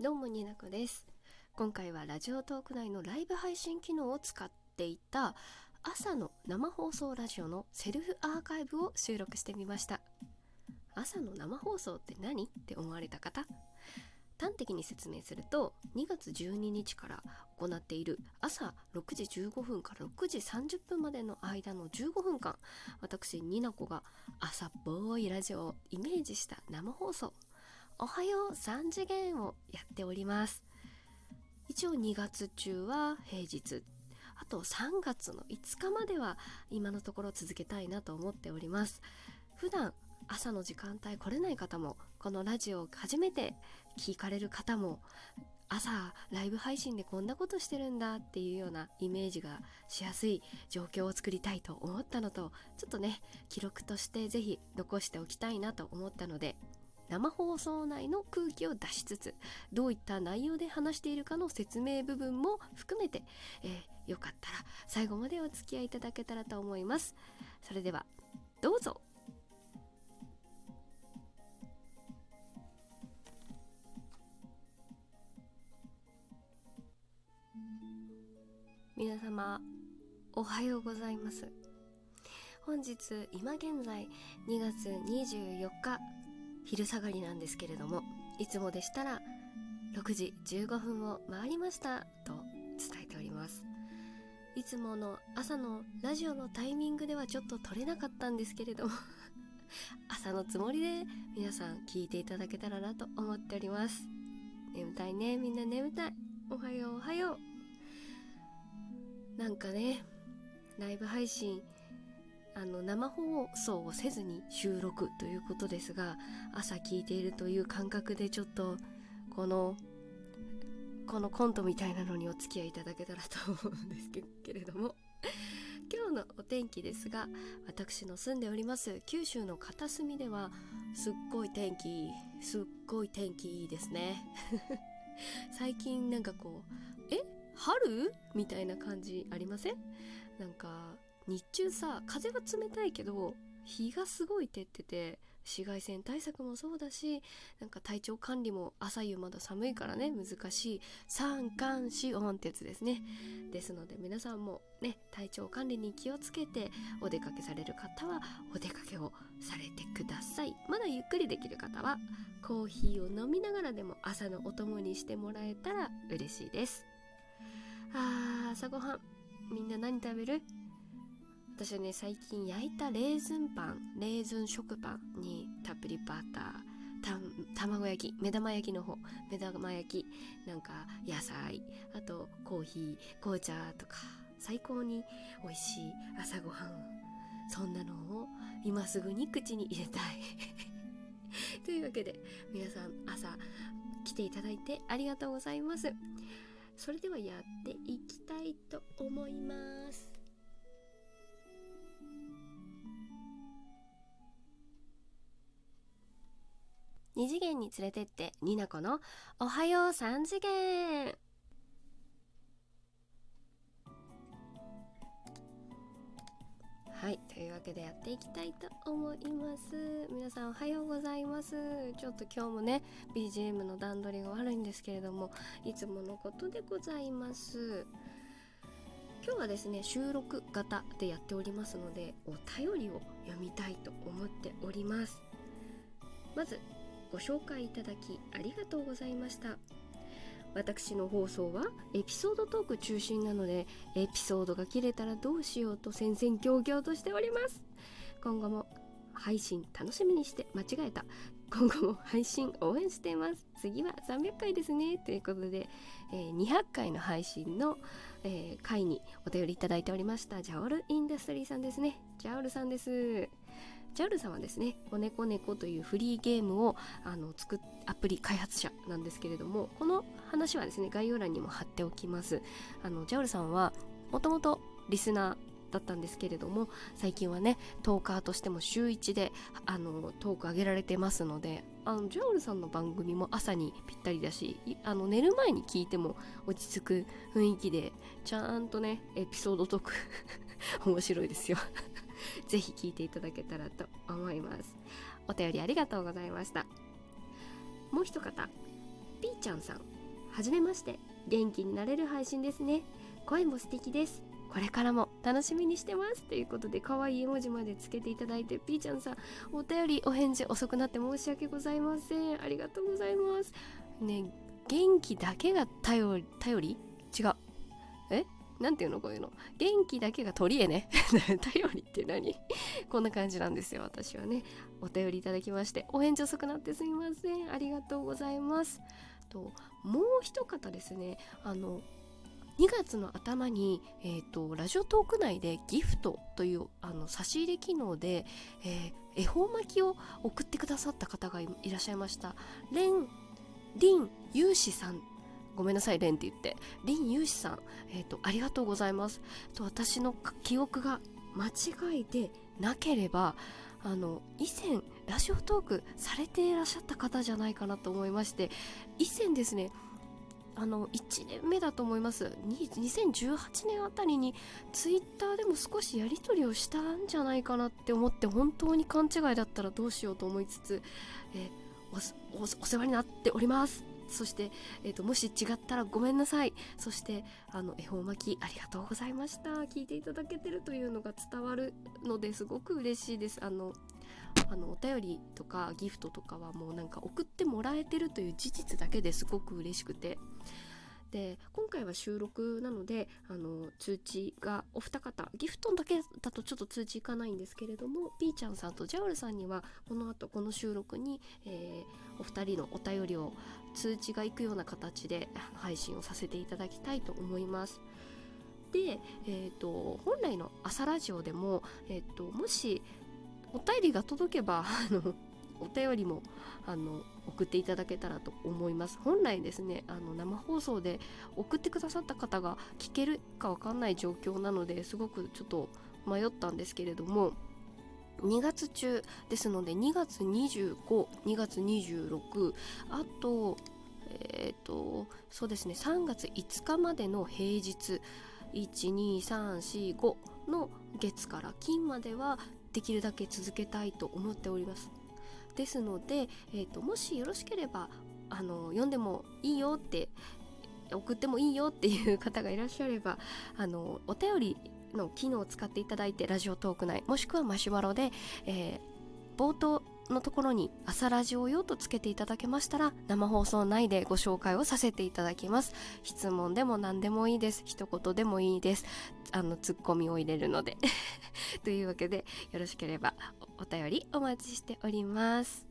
どうもになこです。今回はラジオトーク内のライブ配信機能を使っていた朝の生放送ラジオのセルフアーカイブを収録してみました。朝の生放送って何って思われた方端的に説明すると2月12日から行っている朝6時15分から6時30分までの間の15分間私ニナコが朝っぽいラジオをイメージした生放送おはよう3次元をやっております。一応2月中は平日。あと3月の5日までは今のところ続けたいなと思っております。普段朝の時間帯来れない方もこのラジオを初めて聞かれる方も朝ライブ配信でこんなことしてるんだっていうようなイメージがしやすい状況を作りたいと思ったのとちょっとね記録としてぜひ残しておきたいなと思ったので生放送内の空気を出しつつどういった内容で話しているかの説明部分も含めて、えー、よかったら最後までお付き合いいただけたらと思います。それではどうぞ。皆様おはようございます。本日今現在2月24日昼下がりなんですけれどもいつもでしたら6時15分を回りましたと伝えております。いつもの朝のラジオのタイミングではちょっと撮れなかったんですけれども 朝のつもりで皆さん聞いていただけたらなと思っております。眠たいねみんな眠たい。おはようおはよう。なんかねライブ配信あの生放送をせずに収録ということですが朝聞いているという感覚でちょっとこのこのコントみたいなのにお付き合いいただけたらと思うんですけれども。今日のお天気ですが私の住んでおります九州の片隅ではすっごい天気すっごい天気いいですね。最近なんかこうえ？春？みたいな感じありません？なんか日中さ風は冷たいけど日がすごい照ってて紫外線対策もそうだしなんか体調管理も朝夕まだ寒いからね難しい。三寒四温ってやつですね。ですので皆さんもね体調管理に気をつけてお出かけされる方はお出かけをされてください。まだゆっくりできる方はコーヒーを飲みながらでも朝のお供にしてもらえたら嬉しいです。あー朝ごはんみんな何食べる？私はね最近焼いたレーズンパンレーズン食パンにたっぷりバター卵焼き目玉焼きの方目玉焼きなんか野菜あとコーヒー紅茶とか最高に美味しい朝ごはんそんなのを今すぐに口に入れたい。というわけで皆さん朝来ていただいてありがとうございます。それではやっていきたいと思います。2次元に連れてってニナコのおはよう3次元。はいというわけでやっていきたいと思います。皆さんおはようございます。ちょっと今日もね BGM の段取りが悪いんですけれどもいつものことでございます。今日はですね収録型でやっておりますのでお便りを読みたいと思っております。まずご紹介いただきありがとうございました。私の放送はエピソードトーク中心なのでエピソードが切れたらどうしようと戦々恐々としております。今後も配信楽しみにして間違えた。今後も配信応援しています。次は300回ですね。ということで、えー、200回の配信の、えー、回にお便りいただいておりました。ジャオルインダストリーさんですね。ジャオルさんです。ジャルさんはですね、子猫猫というフリーゲームをあの作っアプリ開発者なんですけれども、この話はですね、概要欄にも貼っておきます。あの、ジャルさんはもともとリスナーだったんですけれども最近はねトーカーとしても週1であのトーク上げられてますのであのジャオルさんの番組も朝にぴったりだしあの寝る前に聞いても落ち着く雰囲気でちゃんとねエピソードトーク面白いですよ ぜひ聞いていただけたらと思います。お便りありがとうございました。もう一方ピーちゃんさんはじめまして元気になれる配信ですね。声も素敵です。これからも楽しみにしてます。ということで可愛い絵文字までつけていただいてピーちゃんさんお便りお返事遅くなって申し訳ございません。ありがとうございます。ね元気だけが頼り頼り？違う。え？なんていうのこういうの。元気だけが取り柄ね。頼りって何？こんな感じなんですよ。私はね。お便りいただきまして。お返事遅くなってすみません。ありがとうございます。ともう一方ですね。あの2月の頭に、えーと、ラジオトーク内でギフトというあの差し入れ機能で、えー、恵方巻きを送ってくださった方がいらっしゃいました。レン・リン・ユウシさんごめんなさいレンって言って。リン・ユウシさん、えーと、ありがとうございます。と私の記憶が間違いでなければあの以前ラジオトークされていらっしゃった方じゃないかなと思いまして以前ですねあの1年目だと思います。2018年あたりにツイッターでも少しやり取りをしたんじゃないかなって思って本当に勘違いだったらどうしようと思いつつ、えー、お世話になっております。そして、えーと、もし違ったらごめんなさい。そしてあの恵方巻きありがとうございました。聞いていただけてるというのが伝わるのですごく嬉しいです。あのあのお便りとかギフトとかはもうなんか送ってもらえてるという事実だけですごく嬉しくて。で今回は収録なのであの通知がお二方ギフトンだけだとちょっと通知いかないんですけれどもピーちゃんさんとジャウルさんにはこの後この収録に、えー、お二人のお便りを通知がいくような形で配信をさせていただきたいと思います。で、えーと、本来の朝ラジオでも、えーともしお便りが届けばあのお便りもあの送っていただけたらと思います。本来ですねあの生放送で送ってくださった方が聞けるかわかんない状況なのですごくちょっと迷ったんですけれども2月中ですので2月252月26あとえっ、ー、とそうですね3月5日までの平日12345の月から金まではできるだけ続けたいと思っております。ですので、えーと、もしよろしければあの読んでもいいよって送ってもいいよっていう方がいらっしゃればあのお便りの機能を使っていただいてラジオトーク内もしくはマシュマロで、えー、冒頭のところに朝ラジオ用とつけていただけましたら生放送内でご紹介をさせていただきます。質問でも何でもいいです。一言でもいいです。あのツッコミを入れるので。というわけでよろしければお便りお待ちしております。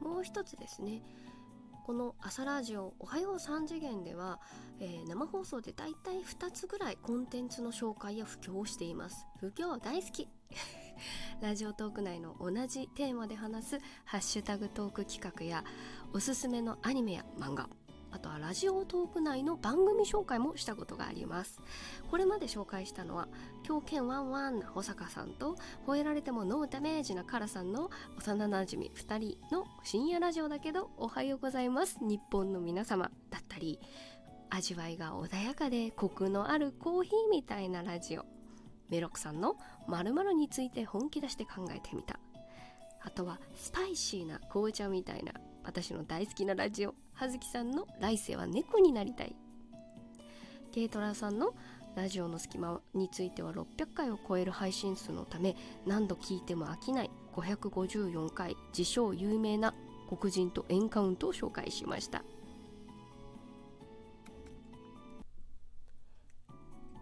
もう一つですね。この朝ラジオおはよう3次元では、えー、生放送でだいたい2つぐらいコンテンツの紹介や布教をしています。布教大好き。ラジオトーク内の同じテーマで話すハッシュタグトーク企画やおすすめのアニメや漫画あとはラジオトーク内の番組紹介もしたことがあります。これまで紹介したのは狂犬ワンワンな保坂さんと吠えられてもノーダメージなカラさんの幼なじみ2人の深夜ラジオだけどおはようございます。日本の皆様だったり味わいが穏やかでコクのあるコーヒーみたいなラジオ。メロクさんの〇〇について本気出して考えてみた。あとはスパイシーな紅茶みたいな私の大好きなラジオ。葉月さんの「来世は猫になりたい」軽トラさんのラジオの隙間については600回を超える配信数のため何度聞いても飽きない。554回。自称有名な黒人とエンカウントを紹介しました。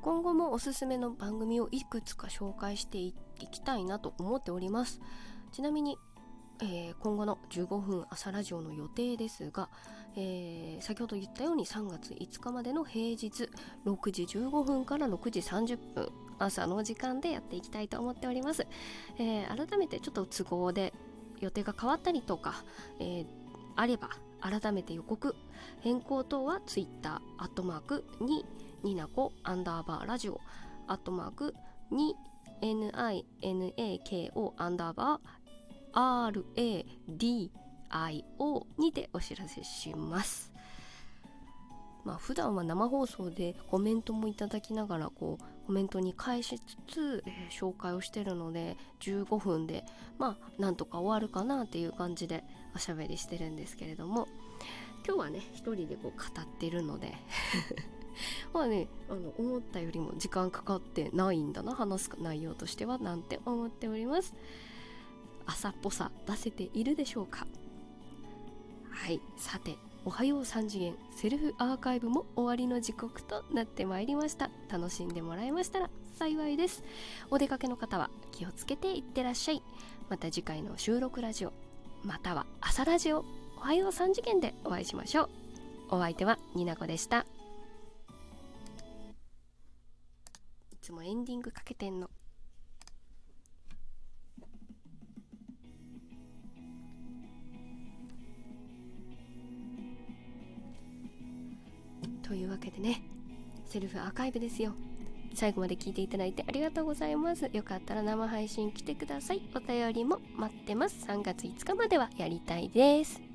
今後もおすすめの番組をいくつか紹介していきたいなと思っております。ちなみにえー、今後の15分朝ラジオの予定ですが、えー、先ほど言ったように3月5日までの平日6時15分から6時30分朝の時間でやっていきたいと思っております、えー、改めてちょっと都合で予定が変わったりとか、えあれば改めて予告。変更等は Twitter アットマーク2ニナコアンダーバーラジオアットマーク 2NINAKO アンダーバー RADIO にてお知らせします。まあ普段は生放送でコメントもいただきながらこうコメントに返しつつ、えー、紹介をしてるので15分でまあなんとか終わるかなっていう感じでおしゃべりしてるんですけれども今日はね一人でこう語ってるので まあねあの思ったよりも時間かかってないんだな話す内容としてはなんて思っております。朝っぽさ出せているでしょうか。はいさておはよう3次元セルフアーカイブも終わりの時刻となってまいりました。楽しんでもらえましたら幸いです。お出かけの方は気をつけていってらっしゃい。また次回の収録ラジオまたは朝ラジオおはよう3次元でお会いしましょう。お相手はになこでした。つもエンディングかけてんの。というわけでねセルフアーカイブですよ。最後まで聞いていただいてありがとうございます。よかったら生配信来てください。お便りも待ってます。3月5日まではやりたいです。